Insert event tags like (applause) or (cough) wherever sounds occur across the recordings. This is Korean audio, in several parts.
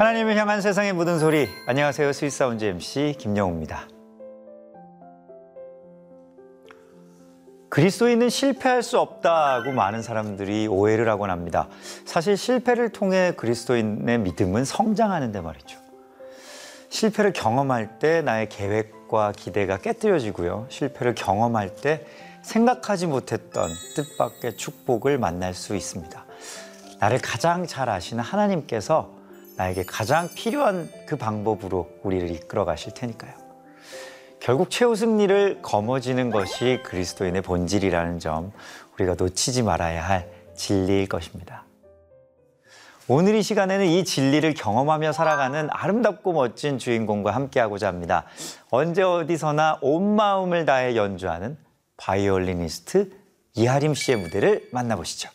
하나님을 향한 세상의 모든 소리. 안녕하세요. Sweet Sounds MC 김영우입니다. 그리스도인은 실패할 수 없다고 많은 사람들이 오해를 하곤 합니다. 사실 실패를 통해 그리스도인의 믿음은 성장하는데 말이죠. 실패를 경험할 때 나의 계획과 기대가 깨뜨려지고요. 실패를 경험할 때 생각하지 못했던 뜻밖의 축복을 만날 수 있습니다. 나를 가장 잘 아시는 하나님께서 나에게 가장 필요한 그 방법으로 우리를 이끌어 가실 테니까요. 결국 최후 승리를 거머쥐는 것이 그리스도인의 본질이라는 점 우리가 놓치지 말아야 할 진리일 것입니다. 오늘 이 시간에는 이 진리를 경험하며 살아가는 아름답고 멋진 주인공과 함께하고자 합니다. 언제 어디서나 온 마음을 다해 연주하는 바이올리니스트 이하림 씨의 무대를 만나보시죠.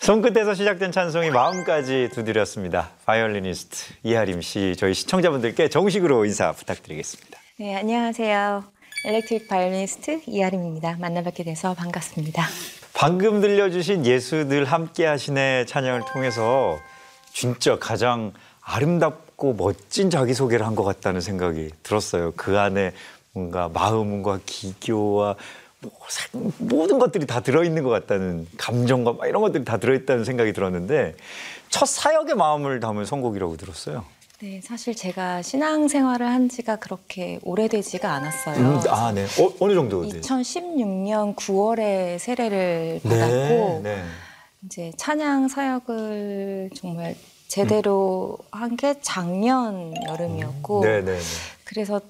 손끝에서 시작된 찬송이 마음까지 두드렸습니다. 바이올리니스트 이하림 씨, 저희 시청자분들께 정식으로 인사 부탁드리겠습니다. 네, 안녕하세요. electric 바이올리니스트 이하림입니다. 만나뵙게 돼서 반갑습니다. 방금 들려주신 예수 늘 함께 하시네 찬양을 통해서 진짜 가장 아름답고 멋진 자기소개를 한 것 같다는 생각이 들었어요. 그 안에 뭔가 마음과 기교와 모든 것들이 다 들어있는 것 같다는 감정과 막 이런 것들이 다 들어있다는 생각이 들었는데 첫 사역의 마음을 담은 선곡이라고 들었어요. 네, 사실 제가 신앙생활을 한 지가 그렇게 오래되지가 않았어요. 음, 아, 네. 어, 어느 정도? 네. 2016년 9월에 세례를 네, 받았고 네. 이제 찬양 사역을 정말 제대로 한게 작년 여름이었고 네, 네, 네. 그래서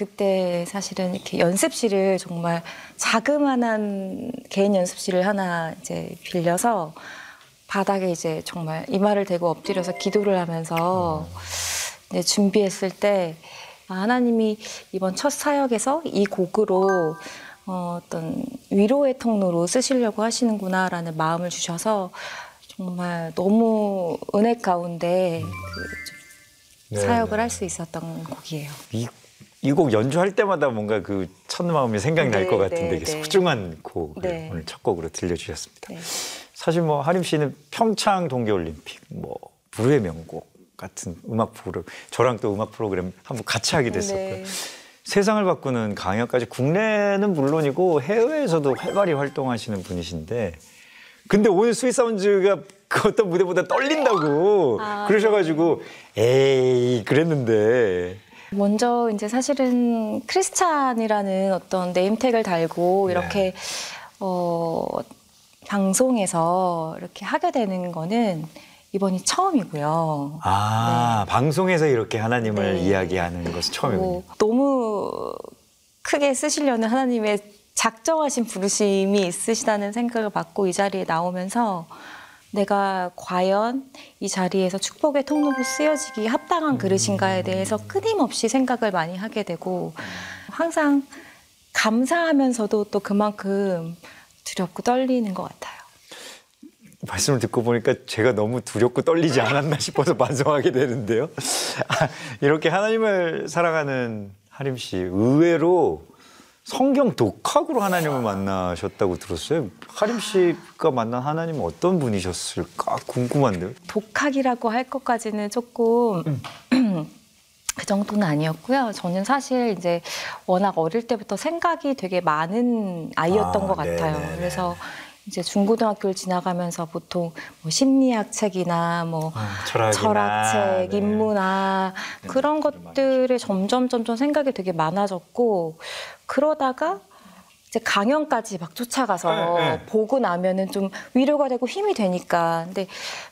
그때 사실은 이렇게 연습실을 정말 자그마한 개인 연습실을 하나 이제 빌려서 바닥에 이제 정말 이마를 대고 엎드려서 기도를 하면서 이제 준비했을 때 아, 하나님이 이번 첫 사역에서 이 곡으로 어, 어떤 위로의 통로로 쓰시려고 하시는구나라는 마음을 주셔서 정말 너무 은혜 가운데 그 네, 사역을 네. 할수 있었던 곡이에요. 이이곡 연주할 때마다 뭔가 그 첫 마음이 생각이 날 네, 것 같은데 네, 이게 네. 소중한 곡을 네. 오늘 첫 곡으로 들려주셨습니다. 네. 사실 뭐 하림 씨는 평창 동계올림픽, 뭐 불후의 명곡 같은 음악 프로그램, 저랑 또 음악 프로그램 한번 같이 하게 됐었고요. 네. 세상을 바꾸는 강연까지 국내는 물론이고 해외에서도 활발히 활동하시는 분이신데 근데 오늘 스윗사운즈가 그 어떤 무대보다 떨린다고 아, 그러셔가지고 에이 그랬는데 먼저 이제 사실은 크리스찬이라는 어떤 네임택을 달고 네. 이렇게 어 방송에서 이렇게 하게 되는 거는 이번이 처음이고요. 아 방송에서 이렇게 하나님을 네. 이야기하는 것은 처음이군요. 뭐 너무 크게 쓰시려는 하나님의 작정하신 부르심이 있으시다는 생각을 받고 이 자리에 나오면서 내가 과연 이 자리에서 축복의 통로로 쓰여지기 합당한 그릇인가에 대해서 끊임없이 생각을 많이 하게 되고 항상 감사하면서도 또 그만큼 두렵고 떨리는 것 같아요. 말씀을 듣고 보니까 제가 너무 두렵고 떨리지 않았나 싶어서 (laughs) 반성하게 되는데요. 아, 이렇게 하나님을 사랑하는 하림 씨 의외로 성경 독학으로 하나님을 만나셨다고 들었어요. 하림 씨가 만난 하나님은 어떤 분이셨을까 궁금한데요. 독학이라고 할 것까지는 조금 (clears throat) 그 정도는 아니었고요. 저는 사실 이제 워낙 어릴 때부터 생각이 되게 많은 아이였던 아, 것 같아요. 네네네. 그래서 이제 중고등학교를 지나가면서 보통 뭐 심리학 책이나 뭐 철학이나, 철학책, 네. 인문학 그런 것들에 점점 점점 생각이 되게 많아졌고 그러다가 이제 강연까지 막 쫓아가서 네, 네. 보고 나면은 좀 위로가 되고 힘이 되니까 근데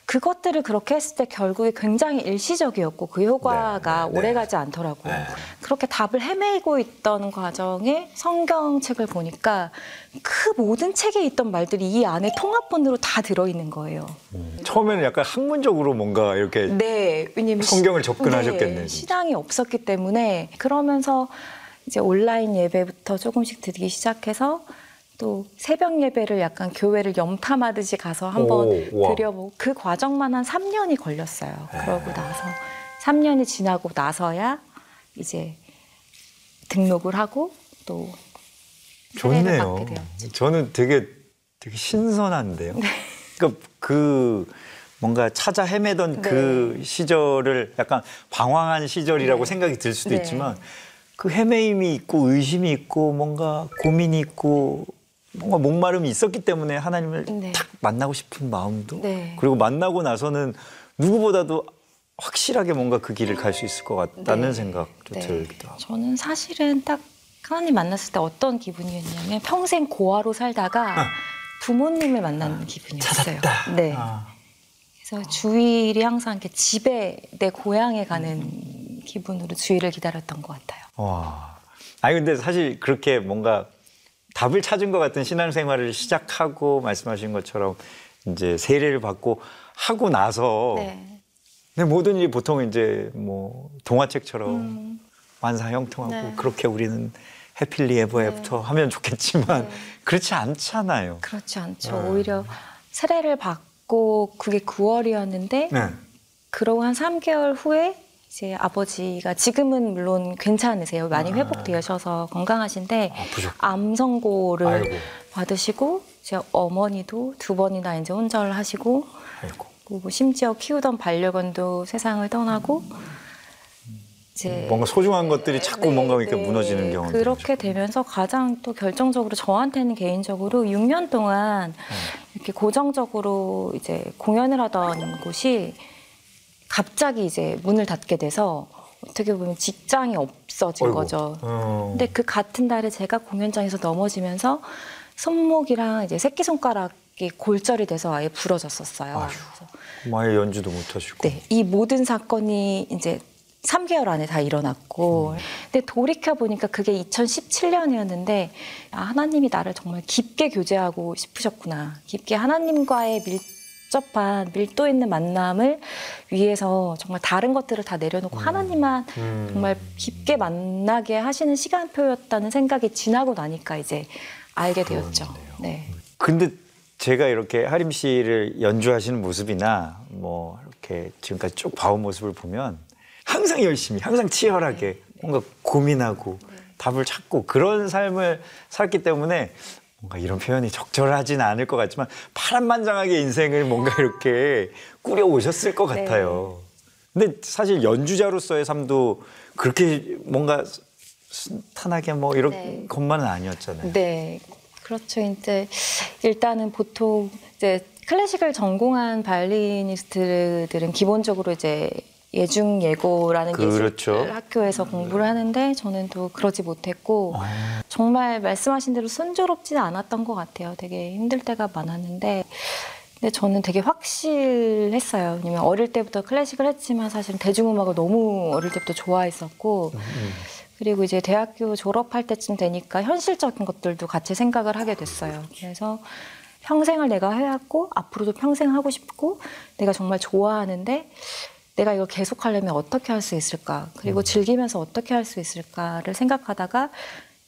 그것들을 그렇게 했을 때 결국에 굉장히 일시적이었고 그 효과가 네, 네, 네. 오래가지 않더라고요. 네. 그렇게 답을 헤매고 있던 과정에 성경책을 보니까 그 모든 책에 있던 말들이 이 안에 통합본으로 다 들어있는 거예요. 처음에는 약간 학문적으로 뭔가 이렇게 네, 왜냐면 성경을 시- 접근하셨겠네요. 시당이 없었기 때문에 그러면서 이제 온라인 예배부터 조금씩 드리기 시작해서 또 새벽 예배를 약간 교회를 염탐하듯이 가서 한번 오. 드려보고 그 과정만 한 3년이 걸렸어요. 그러고 나서 3년이 지나고 나서야 이제 등록을 하고 또 좋네요. 저는 되게 되게 신선한데요. 네. 그러니까 그 뭔가 찾아 헤매던 그 시절을 약간 방황한 시절이라고 네. 생각이 들 수도 네. 있지만 그 헤매임이 있고 의심이 있고 뭔가 고민이 있고 뭔가 목마름이 있었기 때문에 하나님을 네. 탁 만나고 싶은 마음도 네. 그리고 만나고 나서는 누구보다도 확실하게 뭔가 그 길을 갈 수 있을 것 같다는 네. 생각도 네. 들기도 하고. 저는 사실은 딱 하나님 만났을 때 어떤 기분이었냐면 평생 고아로 살다가 부모님을 만난 기분이었어요. 찾았다. 네. 아. 그래서 주일이 항상 이렇게 집에 내 고향에 가는 기분으로 주일을 기다렸던 것 같아요. 와. 아니 근데 사실 그렇게 뭔가 답을 찾은 것 같은 신앙생활을 시작하고 말씀하신 것처럼 이제 세례를 받고 하고 나서 네. 모든 일이 보통 이제 뭐 동화책처럼 음, 만사 형통하고 네. 그렇게 우리는 happily ever after 하면 좋겠지만 네. 그렇지 않잖아요. 그렇지 않죠. 네. 오히려 세례를 받고 그게 9월이었는데 네. 그러고 한 3개월 후에 이제 아버지가 지금은 물론 괜찮으세요. 많이 아. 회복되셔서 건강하신데 아프셨고. 암 선고를 아이고. 받으시고 제 어머니도 두 번이나 이제 혼절을 하시고 아이고. 그리고 심지어 키우던 반려견도 세상을 떠나고 이제 뭔가 소중한 것들이 자꾸 네, 뭔가 이렇게 네. 무너지는 경우도 그렇게 되면서 가장 또 결정적으로 저한테는 개인적으로 6년 동안 네. 이렇게 고정적으로 이제 공연을 하던 곳이 갑자기 이제 문을 닫게 돼서 어떻게 보면 직장이 없어진 어이구. 거죠. 어. 근데 그 같은 달에 제가 공연장에서 넘어지면서 손목이랑 이제 새끼 손가락이 골절이 돼서 아예 부러졌었어요. 아휴. 연주도 못 하시고. 네, 이 모든 사건이 이제 3개월 안에 다 일어났고, 근데 돌이켜 보니까 그게 2017년이었는데 아, 하나님이 나를 정말 깊게 교제하고 싶으셨구나. 깊게 하나님과의 밀 접한 밀도 있는 만남을 위해서 정말 다른 것들을 다 내려놓고 하나님만 음. 정말 깊게 만나게 하시는 시간표였다는 생각이 지나고 나니까 이제 알게 되었죠. 네. 근데 제가 이렇게 하림 씨를 연주하시는 모습이나 뭐 이렇게 지금까지 쭉 봐온 모습을 보면 항상 열심히, 항상 치열하게 뭔가 고민하고 답을 찾고 그런 삶을 살기 때문에 뭔가 이런 표현이 적절하진 않을 것 같지만 파란만장하게 인생을 뭔가 이렇게 꾸려 오셨을 것 네. 같아요. 근데 사실 연주자로서의 삶도 그렇게 뭔가 순탄하게 뭐 이런 네. 것만은 아니었잖아요. 네, 그렇죠. 이제 일단은 보통 이제 클래식을 전공한 바이올리니스트들은 기본적으로 이제 예중 예고라는 그렇죠. 예술 학교에서 공부를 하는데 저는 또 그러지 못했고 아. 정말 말씀하신 대로 순조롭지는 않았던 것 같아요. 되게 힘들 때가 많았는데. 근데 저는 되게 확실했어요. 왜냐면 어릴 때부터 클래식을 했지만 사실은 대중음악을 너무 어릴 때부터 좋아했었고, 그리고 이제 대학교 졸업할 때쯤 되니까 현실적인 것들도 같이 생각을 하게 됐어요. 그래서 평생을 내가 해왔고 앞으로도 평생 하고 싶고 내가 정말 좋아하는데 내가 이걸 계속 하려면 어떻게 할 수 있을까? 그리고 즐기면서 어떻게 할 수 있을까를 생각하다가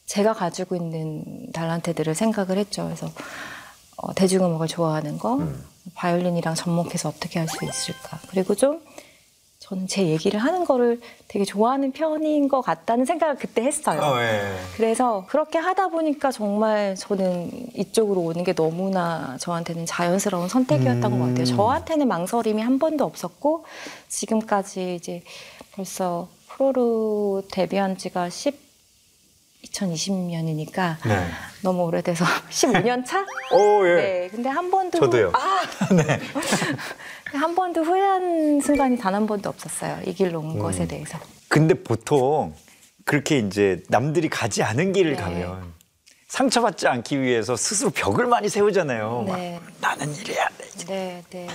제가 가지고 있는 달란트들을 생각을 했죠. 그래서 어, 대중음악을 좋아하는 거, 바이올린이랑 접목해서 어떻게 할 수 있을까? 그리고 좀 저는 제 얘기를 하는 거를 되게 좋아하는 편인 것 같다는 생각을 그때 했어요. 어, 예. 그래서 그렇게 하다 보니까 정말 저는 이쪽으로 오는 게 너무나 저한테는 자연스러운 선택이었던 음. 것 같아요. 저한테는 망설임이 한 번도 없었고 지금까지 이제 벌써 프로로 데뷔한 지가 10 2020년이니까 네. 너무 오래돼서 (laughs) 15년 차? 오, 예. 네. 근데 한 번도 저도요. 아, (laughs) 네. 한 번도 후회한 순간이 단 한 번도 없었어요. 이 길로 온 음. 것에 대해서. 근데 보통 그렇게 이제 남들이 가지 않은 길을 네. 가면 상처받지 않기 위해서 스스로 벽을 많이 세우잖아요. 막 네. 나는 이래야 돼. 네, 네.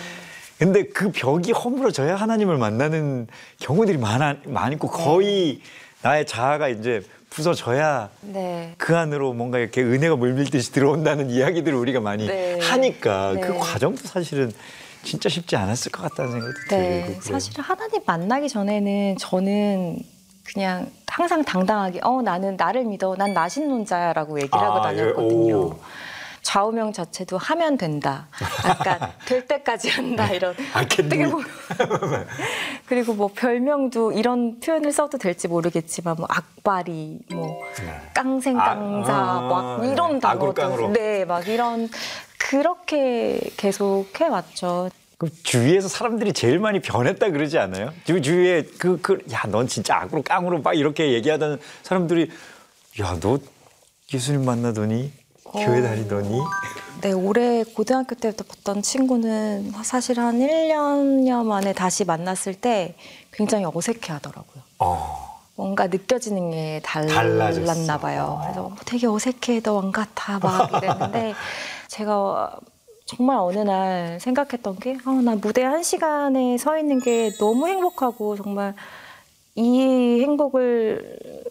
근데 그 벽이 허물어져야 하나님을 만나는 경우들이 많아, 많고 거의 나의 자아가 이제 부서져야 네. 그 안으로 뭔가 이렇게 은혜가 물밀듯이 들어온다는 이야기들을 우리가 많이 네. 하니까 그 네. 과정도 사실은 진짜 쉽지 않았을 것 같다는 생각이 네, 들고. 사실 하나님 만나기 전에는 저는 그냥 항상 당당하게 어 나는 나를 믿어 난 나신론자야라고 얘기를 하고 아, 예, 다녔거든요. 오. 좌우명 자체도 하면 된다. 약간 (laughs) 될 때까지 한다 이런. I can 어떻게 보면 (laughs) 그리고 뭐 별명도 이런 표현을 써도 될지 모르겠지만 뭐 악바리, 뭐 깡생깡사, 아, 막 아, 이런 악으로 단어들, 깡으로. 네, 막 이런 그렇게 계속 해왔죠. 그 주위에서 사람들이 제일 많이 변했다 그러지 않아요? 주, 주위에 그, 그, 야, 넌 진짜 악으로 깡으로 막 이렇게 얘기하던 사람들이 야, 너 예수님 만나더니 교회 다니더니 네, 올해 고등학교 때부터 봤던 친구는 사실 한 1년여 만에 다시 만났을 때 굉장히 어색해 하더라고요. 어, 뭔가 느껴지는 게 달라졌어. 달랐나 봐요. 그래서 뭐 되게 어색해, 너안 같아, 막 이랬는데 (laughs) 제가 정말 어느 날 생각했던 게, 아, 나 무대 한 시간에 서 있는 게 너무 행복하고 정말 이 행복을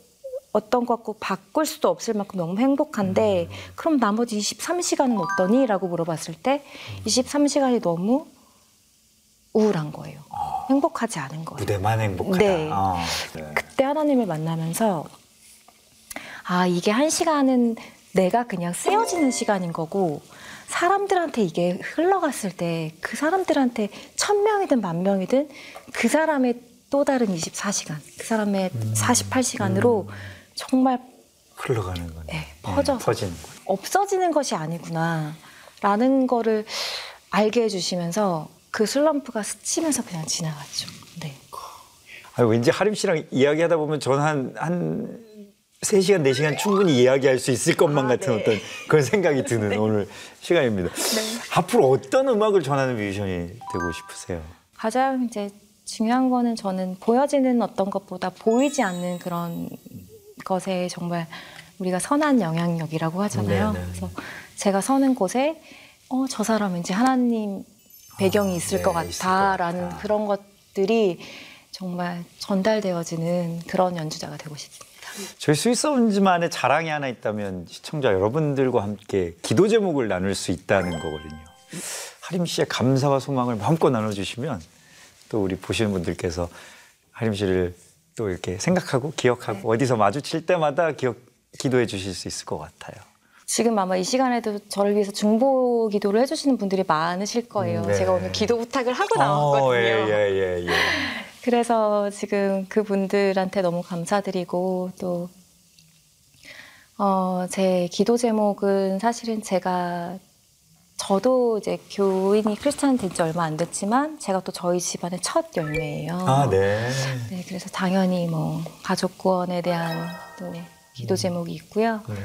어떤 것 같고 바꿀 수도 없을 만큼 너무 행복한데 그럼 나머지 23시간은 어떠니? 라고 물어봤을 때 23시간이 너무 우울한 거예요. 행복하지 않은 거예요. 무대만 행복하다. 네. 어, 네. 그때 하나님을 만나면서 아 이게 한 시간은 내가 그냥 쓰여지는 시간인 거고 사람들한테 이게 흘러갔을 때 그 사람들한테 천 명이든 만 명이든 그 사람의 또 다른 24시간, 그 사람의 48시간으로 정말 흘러가는 거네. 네, 퍼져서. 퍼지는 거. 없어지는 것이 아니구나라는 거를 알게 해주시면서 그 슬럼프가 스치면서 그냥 지나갔죠. 네. 아, 왠지 하림 씨랑 이야기하다 보면 저는 한, 한 3시간, 4시간 충분히 이야기할 수 있을 것만 아, 같은 네. 어떤 그런 생각이 드는 오늘 시간입니다. 앞으로 어떤 음악을 전하는 뮤지션이 되고 싶으세요? 가장 이제 중요한 거는 저는 보여지는 어떤 것보다 보이지 않는 그런 것에 정말 우리가 선한 영향력이라고 하잖아요. 네, 네. 그래서 제가 서는 곳에 어, 저 사람 왠지 하나님 배경이 아, 있을 네, 것 있을 것 같다라는 같다. 그런 것들이 정말 전달되어지는 그런 연주자가 되고 싶습니다. 저희 스위스온즈만의 자랑이 하나 있다면 시청자 여러분들과 함께 기도 제목을 나눌 수 있다는 거거든요. 하림 씨의 감사와 소망을 마음껏 나눠주시면 또 우리 보시는 분들께서 하림 씨를 또 이렇게 생각하고 기억하고 어디서 마주칠 때마다 기억, 기도해 주실 수 있을 것 같아요. 지금 아마 이 시간에도 저를 위해서 중보 기도를 해주시는 분들이 많으실 거예요. 네. 제가 오늘 기도 부탁을 하고 나왔거든요. 어, 예, 예, 예, 예. (laughs) 그래서 지금 그분들한테 너무 감사드리고 또, 어, 제 기도 제목은 사실은 제가 저도 이제 교인이 크리스찬 된 지 얼마 안 됐지만 제가 또 저희 집안의 첫 열매예요. 아, 네. 네, 그래서 당연히 뭐 가족 구원에 대한 또 기도 제목이 있고요. 네.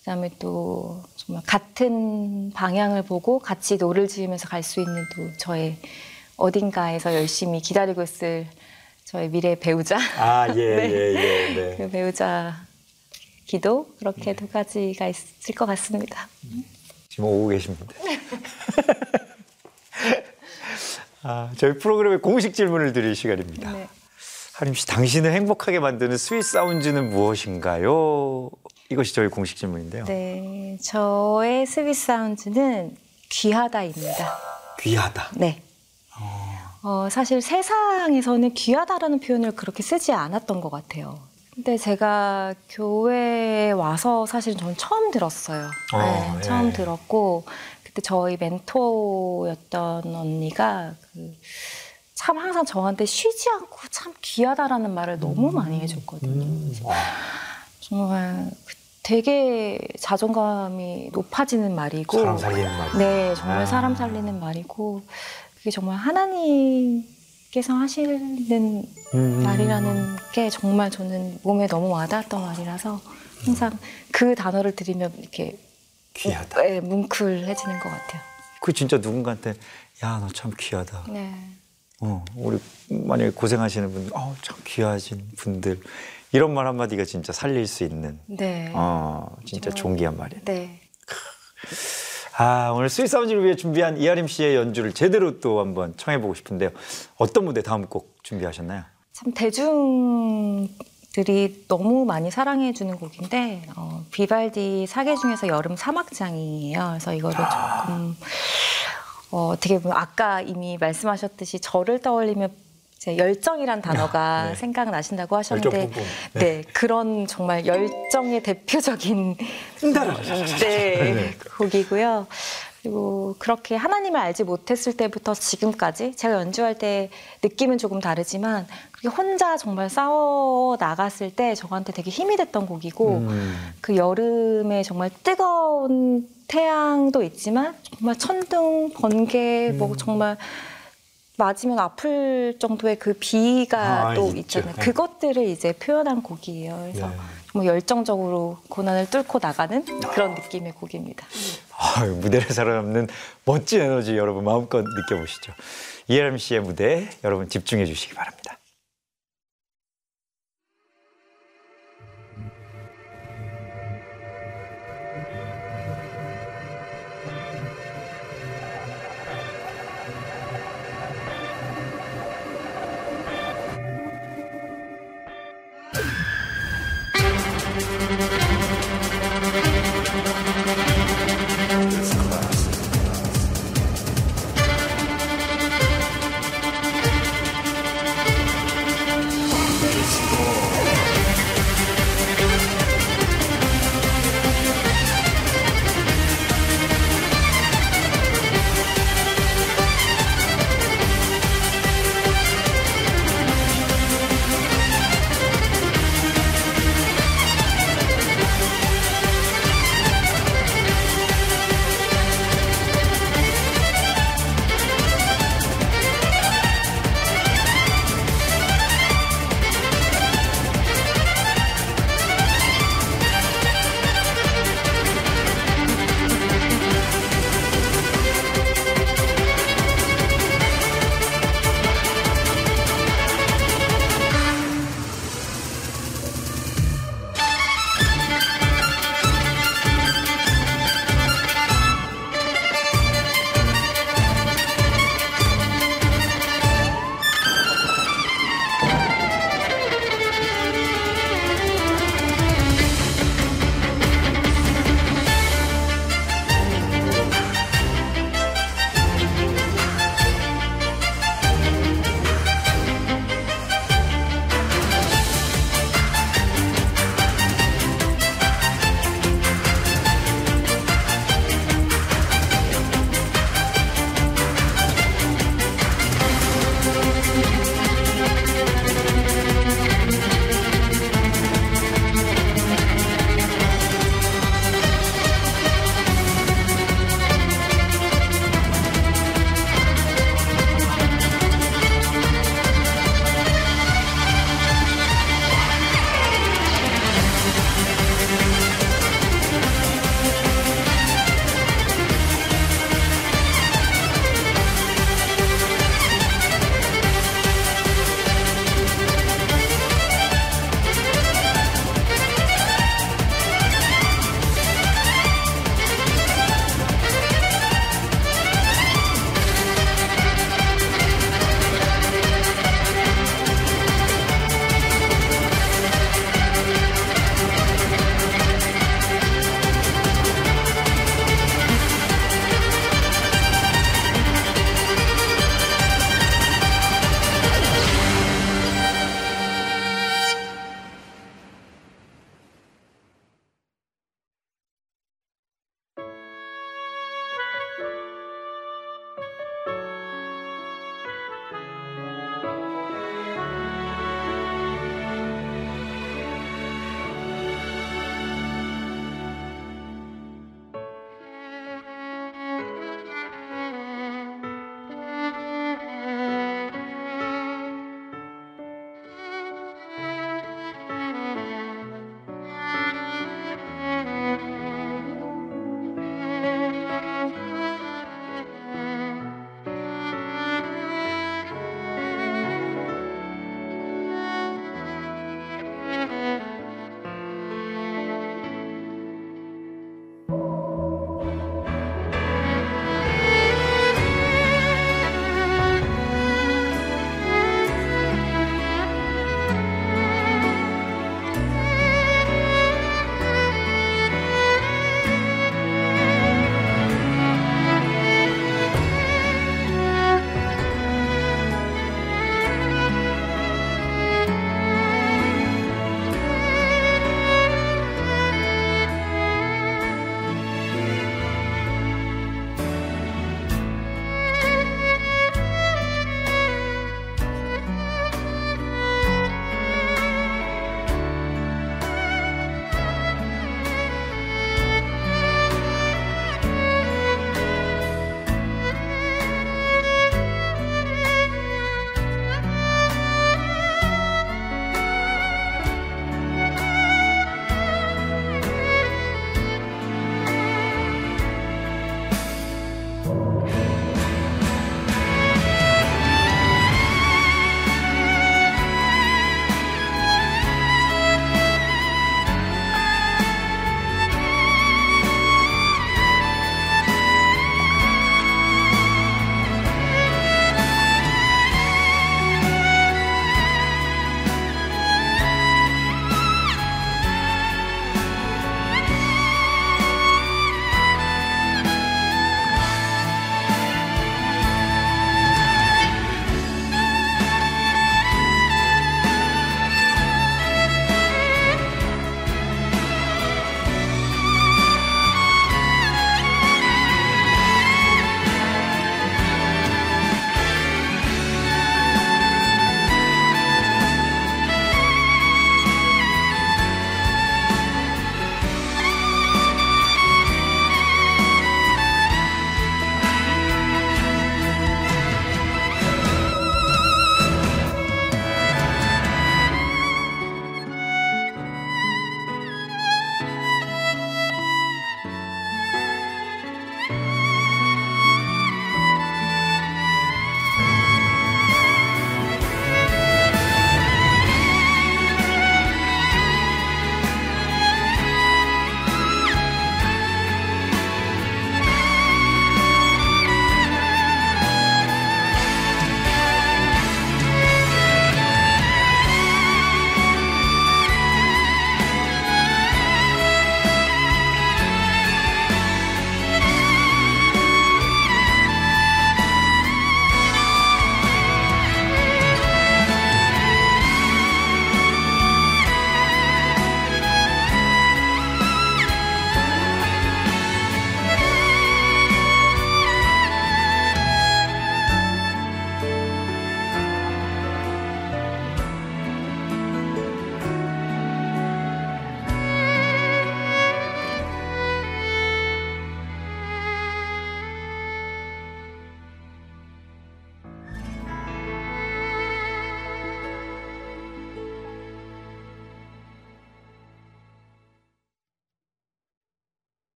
그다음에 또 정말 같은 방향을 보고 같이 노를 저으면서 갈 수 있는 또 저의 어딘가에서 열심히 기다리고 있을 저의 미래 배우자 아, 예, (laughs) 네. 예, 예, 네. 그 배우자 기도 그렇게 두 가지가 있을 것 같습니다. 지금 오고 계십니다. (laughs) 아, 저희 프로그램의 공식 질문을 드릴 시간입니다. 네. 하림 씨, 당신을 행복하게 만드는 sweet sound는 무엇인가요? 이것이 저희 공식 질문인데요. 네, 저의 sweet sound는 귀하다입니다. 귀하다. 네. 어, 사실 세상에서는 귀하다라는 표현을 그렇게 쓰지 않았던 것 같아요. 근데 제가 교회에 와서 사실 저는 처음 들었어요. 어, 네, 예. 처음 들었고 그때 저희 멘토였던 언니가 그 참 항상 저한테 쉬지 않고 참 귀하다라는 말을 너무 많이 해줬거든요. 음. 정말 되게 자존감이 높아지는 말이고 사람 살리는 말. 네, 정말 아. 사람 살리는 말이고 그게 정말 하나님께서 하시는 음. 말이라는 게 정말 저는 몸에 너무 와닿았던 말이라서 항상 그 단어를 들으면 이렇게 귀하다. 네, 뭉클해지는 것 같아요. 그 진짜 누군가한테 야, 너 참 귀하다. 네. 어, 우리 만약에 고생하시는 분들, 어, 참 귀하신 분들. 이런 말 한마디가 진짜 살릴 수 있는, 네. 어, 진짜 정말. 존귀한 말이에요. 네. 아, 오늘 스윗 사운드를 위해 준비한 이하림 씨의 연주를 제대로 또 한번 청해보고 싶은데요. 어떤 무대 다음 곡 준비하셨나요? 참 대중들이 너무 많이 사랑해 주는 곡인데 어, 비발디 사계 중에서 여름 사막장이에요. 그래서 이거를 조금 어, 어떻게 보면 아까 이미 말씀하셨듯이 저를 떠올리면 이제 열정이란 단어가 네. 생각나신다고 하셨는데. 네. 네. 그런 정말 열정의 대표적인 네, 곡이고요. 그리고 그렇게 하나님을 알지 못했을 때부터 지금까지 제가 연주할 때 느낌은 조금 다르지만 그렇게 혼자 정말 싸워 나갔을 때 저한테 되게 힘이 됐던 곡이고 음. 그 여름에 정말 뜨거운 태양도 있지만 정말 천둥 번개 뭐 음. 정말 맞으면 아플 정도의 그 비가 아, 또 있죠. 있잖아요. 네. 그것들을 이제 표현한 곡이에요. 그래서 네. 정말 열정적으로 고난을 뚫고 나가는 그런 느낌의 곡입니다. 아, 무대를 살아남는 멋진 에너지 여러분 마음껏 느껴보시죠. 이하림 씨의 무대 여러분 집중해 주시기 바랍니다.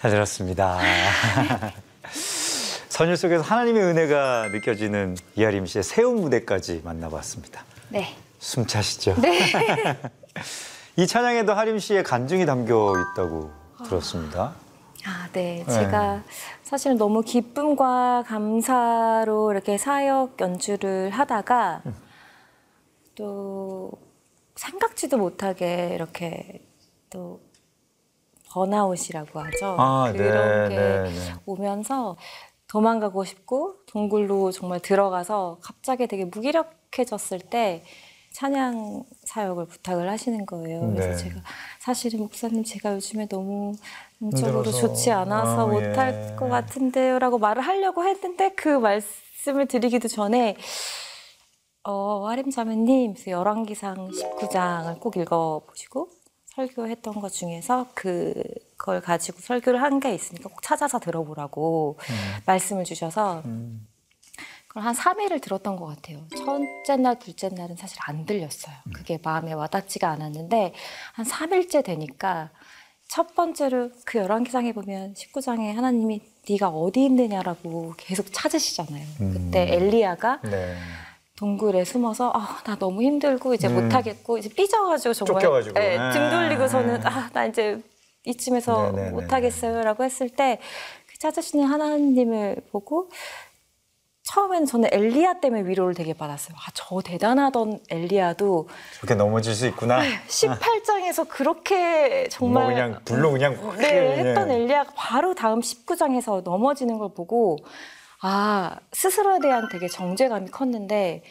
잘 들었습니다. (laughs) 선율 속에서 하나님의 은혜가 느껴지는 이하림 씨의 새운 무대까지 만나봤습니다. 네. 숨 차시죠? (laughs) 이 찬양에도 하림 씨의 간증이 담겨 있다고 들었습니다. 아, 네. 제가 사실은 너무 기쁨과 감사로 이렇게 사역 연주를 하다가 또 생각지도 못하게 이렇게 또 번아웃이라고 하죠. 아, 그런 네, 게 네, 네. 오면서 도망가고 싶고 동굴로 정말 들어가서 갑자기 되게 무기력해졌을 때 찬양 사역을 부탁을 하시는 거예요. 그래서 네. 제가 사실은 목사님 제가 요즘에 너무 영적으로 힘들어서. 좋지 않아서 아, 못할 예. 것 같은데요라고 말을 하려고 했는데 그 말씀을 드리기도 전에 어, 하림 자매님 열왕기상 19장을 꼭 읽어보시고 설교했던 것 중에서 그걸 가지고 설교를 한 게 있으니까 꼭 찾아서 들어보라고 말씀을 주셔서 그걸 한 3회를 들었던 것 같아요. 첫째 날, 둘째 날은 사실 안 들렸어요. 그게 마음에 와닿지가 않았는데 한 3일째 되니까 첫 번째로 그 열왕기상에 보면 19장에 하나님이 네가 어디 있느냐라고 계속 찾으시잖아요. 그때 엘리야가 네. 동굴에 숨어서 아, 나 너무 힘들고 이제 음. 못하겠고 이제 삐져가지고 정말 쫓겨가지고. 예, 네. 등 돌리고서는 아, 나 이제 이쯤에서 네, 네, 네, 못하겠어요라고 했을 때그 찾으시는 하나님을 보고 처음에는 저는 엘리야 때문에 위로를 되게 받았어요. 아, 저 대단하던 엘리야도 저렇게 넘어질 수 있구나. 18장에서 그렇게 정말 뭐 그냥 불로 그냥 확 네. 했던 엘리야가 바로 다음 19장에서 넘어지는 걸 보고 아 스스로에 대한 되게 정죄감이 컸는데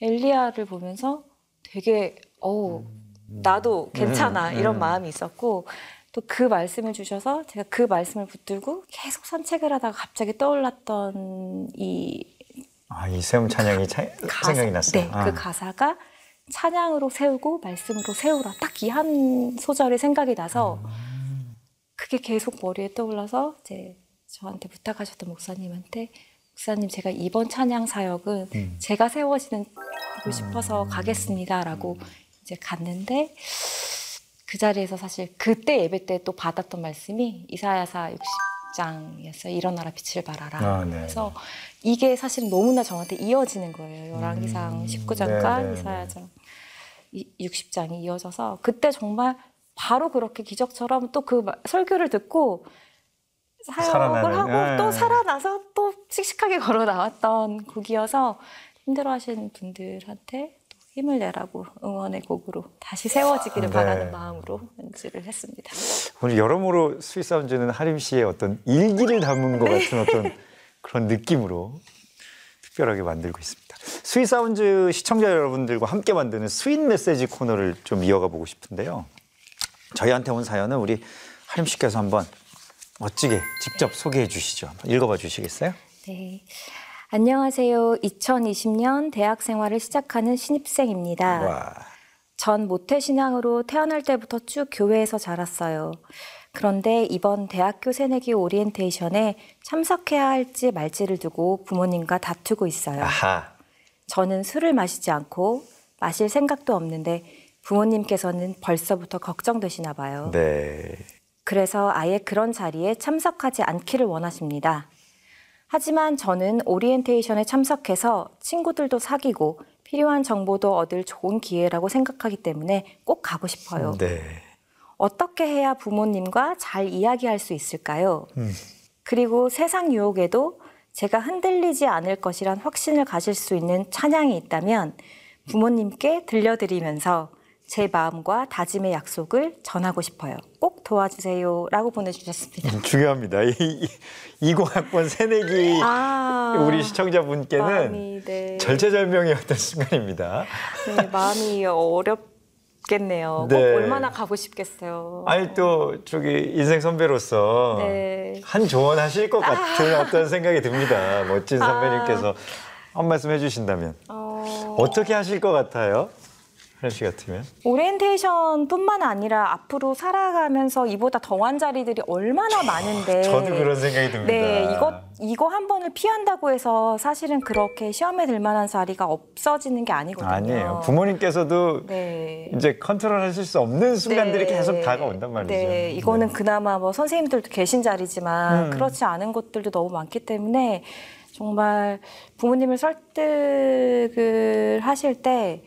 엘리야를 보면서 되게 어우 나도 괜찮아 음, 이런 음. 마음이 있었고 또 그 말씀을 주셔서 제가 그 말씀을 붙들고 계속 산책을 하다가 갑자기 떠올랐던 이 아, 이 세움 찬양이 차- 가사, 생각이 났어요. 네, 아. 그 가사가 찬양으로 세우고 말씀으로 세우라 딱 이 한 소절이 생각이 나서 그게 계속 머리에 떠올라서 이제 저한테 부탁하셨던 목사님한테 목사님 제가 이번 찬양 사역은 음. 제가 세워지고 싶어서 가겠습니다라고 이제 갔는데 그 자리에서 사실 그때 예배 때 또 받았던 말씀이 이사야사 60장이었어요. 일어나라 빛을 발하라. 아, 네. 그래서 이게 사실 너무나 저한테 이어지는 거예요. 열왕기상 음, 19장과 네, 네, 이사야장 60장이 이어져서 그때 정말 바로 그렇게 기적처럼 또 그 설교를 듣고 사역을 하고 예. 또 살아나서 또 씩씩하게 (laughs) 걸어 나왔던 곡이어서 힘들어하시는 분들한테 또 힘을 내라고 응원의 곡으로 다시 세워지기를 네. 바라는 마음으로 연주를 했습니다. 오늘 여러모로 스윗사운즈는 하림 씨의 어떤 일기를 담은 것 (laughs) 네. 같은 어떤 그런 느낌으로 특별하게 만들고 있습니다. Sweet Sounds 시청자 여러분들과 함께 만드는 sweet 메시지 코너를 좀 이어가 보고 싶은데요. 저희한테 온 사연은 우리 하림 씨께서 한번 멋지게 직접 소개해 주시죠. 읽어봐 주시겠어요? 네. 안녕하세요. 2020년 대학 생활을 시작하는 신입생입니다. 와. 전 모태신앙으로 태어날 때부터 쭉 교회에서 자랐어요. 그런데 이번 대학교 새내기 오리엔테이션에 참석해야 할지 말지를 두고 부모님과 다투고 있어요. 아하. 저는 술을 마시지 않고 마실 생각도 없는데 부모님께서는 벌써부터 걱정되시나 봐요. 네. 그래서 아예 그런 자리에 참석하지 않기를 원하십니다. 하지만 저는 오리엔테이션에 참석해서 친구들도 사귀고 필요한 정보도 얻을 좋은 기회라고 생각하기 때문에 꼭 가고 싶어요. 네. 어떻게 해야 부모님과 잘 이야기할 수 있을까요? 음. 그리고 세상 유혹에도 제가 흔들리지 않을 것이란 확신을 가질 수 있는 찬양이 있다면 부모님께 들려드리면서 제 마음과 다짐의 약속을 전하고 싶어요. 꼭 도와주세요. 라고 보내주셨습니다. 중요합니다. 이, 이, 20학번 새내기 아, 우리 시청자분께는 마음이, 네. 절체절명이었던 순간입니다. 네, 마음이 어렵겠네요. 네. 꼭 얼마나 가고 싶겠어요. 아니 또 저기 인생 선배로서 네. 한 조언 하실 것 같은 어떤 생각이 듭니다. 멋진 선배님께서 한 말씀 해주신다면 어, 어떻게 하실 것 같아요? 하늘 씨 같으면? 오리엔테이션뿐만 아니라 앞으로 살아가면서 이보다 더한 자리들이 얼마나 많은데 저도 그런 생각이 듭니다. 네, 이거 이거 한 번을 피한다고 해서 사실은 그렇게 시험에 들 만한 자리가 없어지는 게 아니거든요. 아니에요. 부모님께서도 네. 이제 컨트롤하실 수 없는 순간들이 네. 계속 다가온단 말이죠. 네, 이거는 그나마 뭐 선생님들도 계신 자리지만 음. 그렇지 않은 곳들도 너무 많기 때문에 정말 부모님을 설득을 하실 때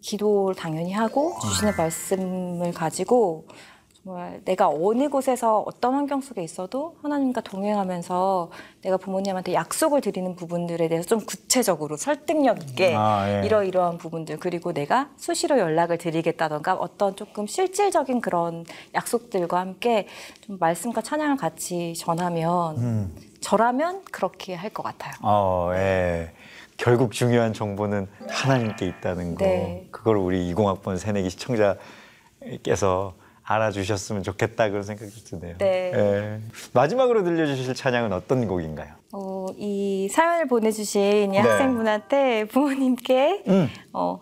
기도를 당연히 하고 주시는 말씀을 가지고 정말 내가 어느 곳에서 어떤 환경 속에 있어도 하나님과 동행하면서 내가 부모님한테 약속을 드리는 부분들에 대해서 좀 구체적으로 설득력 있게 아, 예. 이러이러한 부분들 그리고 내가 수시로 연락을 드리겠다던가 어떤 조금 실질적인 그런 약속들과 함께 좀 말씀과 찬양을 같이 전하면 음. 저라면 그렇게 할 것 같아요. 어, 예. 결국 중요한 정보는 하나님께 있다는 거. 네. 그걸 우리 20학번 새내기 시청자께서 알아주셨으면 좋겠다 그런 생각이 드네요. 네. 예. 마지막으로 들려주실 찬양은 어떤 곡인가요? 어, 이 사연을 보내주신 이 네. 학생분한테 부모님께 음. 어,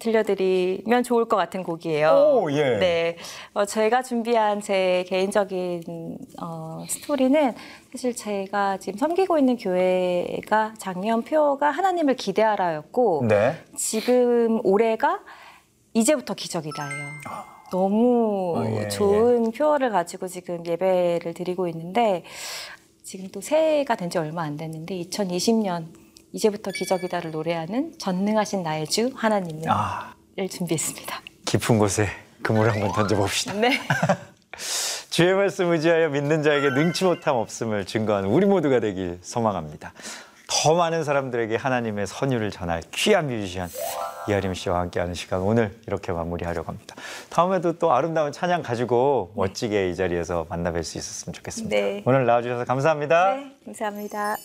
들려드리면 좋을 것 같은 곡이에요. 오, 예. 네, 어, 제가 준비한 제 개인적인 어, 스토리는 사실 제가 지금 섬기고 있는 교회가 작년 표어가 하나님을 기대하라였고 네. 지금 올해가 이제부터 기적이다예요. 너무 어, 예, 좋은 표어를 가지고 지금 예배를 드리고 있는데 지금 또 새해가 된 지 얼마 안 됐는데 2020년 이제부터 기적이다를 노래하는 전능하신 나의 주 하나님을 아, 준비했습니다. 깊은 곳에 그물 한번 던져봅시다. 네. (laughs) 주의 말씀 의지하여 믿는 자에게 능치 못함 없음을 증거하는 우리 모두가 되길 소망합니다. 더 많은 사람들에게 하나님의 선율을 전할 귀한 뮤지션 이하림 씨와 함께하는 시간 오늘 이렇게 마무리하려고 합니다. 다음에도 또 아름다운 찬양 가지고 멋지게 이 자리에서 만나뵐 수 있었으면 좋겠습니다. 네. 오늘 나와주셔서 감사합니다. 네, 감사합니다.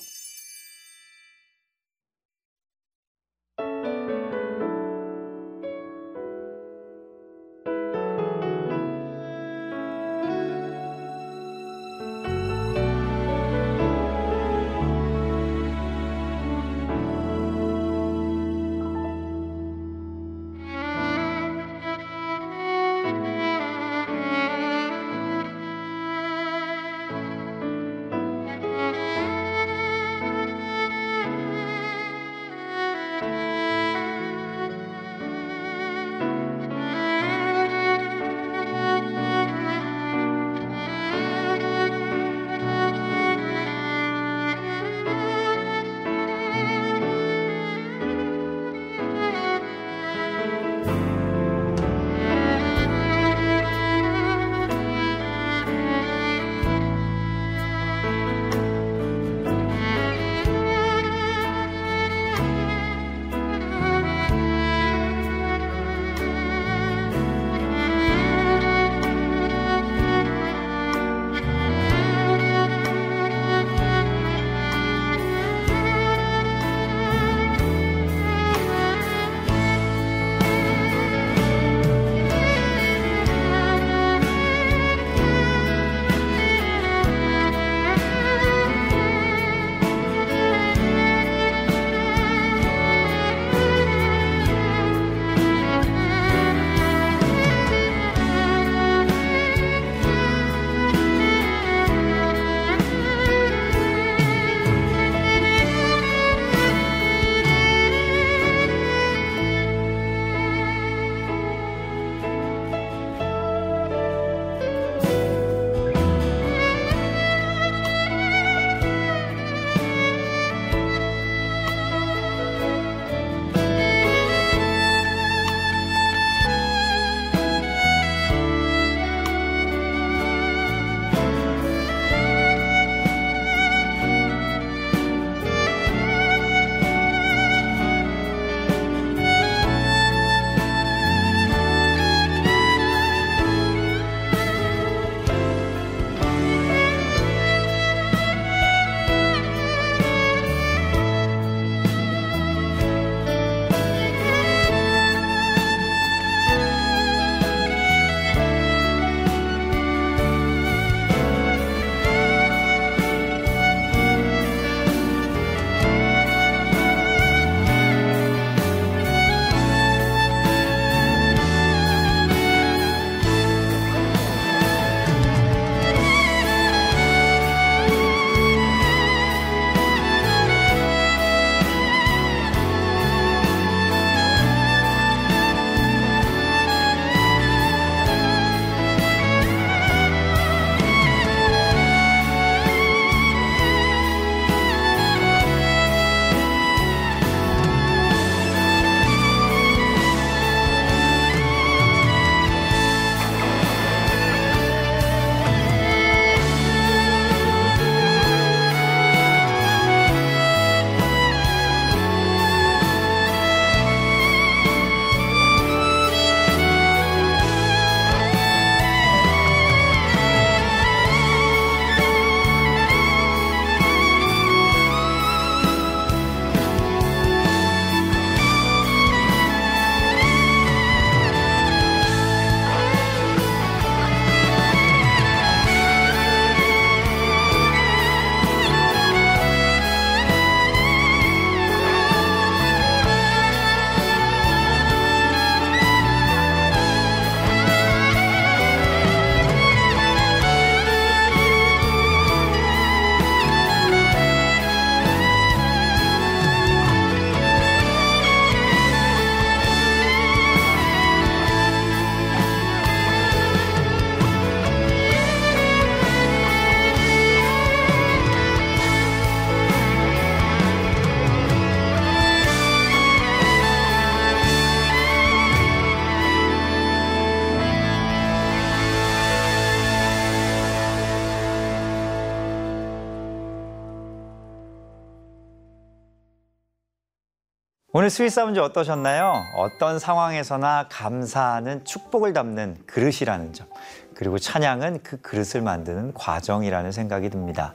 오늘 Sweet Sounds 어떠셨나요? 어떤 상황에서나 감사하는 축복을 담는 그릇이라는 점, 그리고 찬양은 그 그릇을 만드는 과정이라는 생각이 듭니다.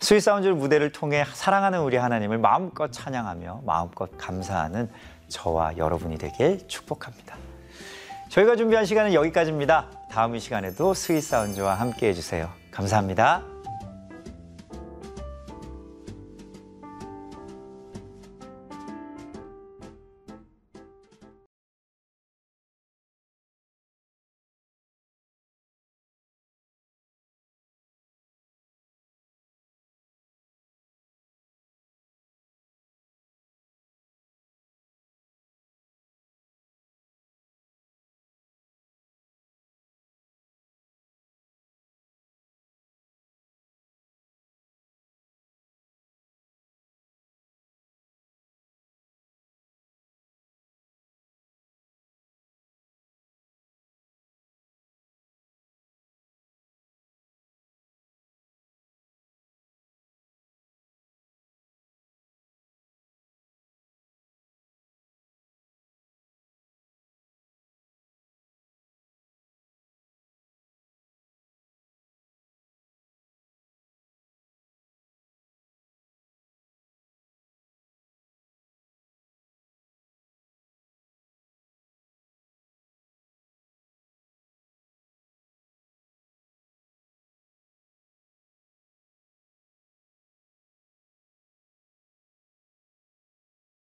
Sweet Sounds 무대를 통해 사랑하는 우리 하나님을 마음껏 찬양하며 마음껏 감사하는 저와 여러분이 되길 축복합니다. 저희가 준비한 시간은 여기까지입니다. 다음 이 시간에도 스윗 사운드와 함께 해주세요. 감사합니다.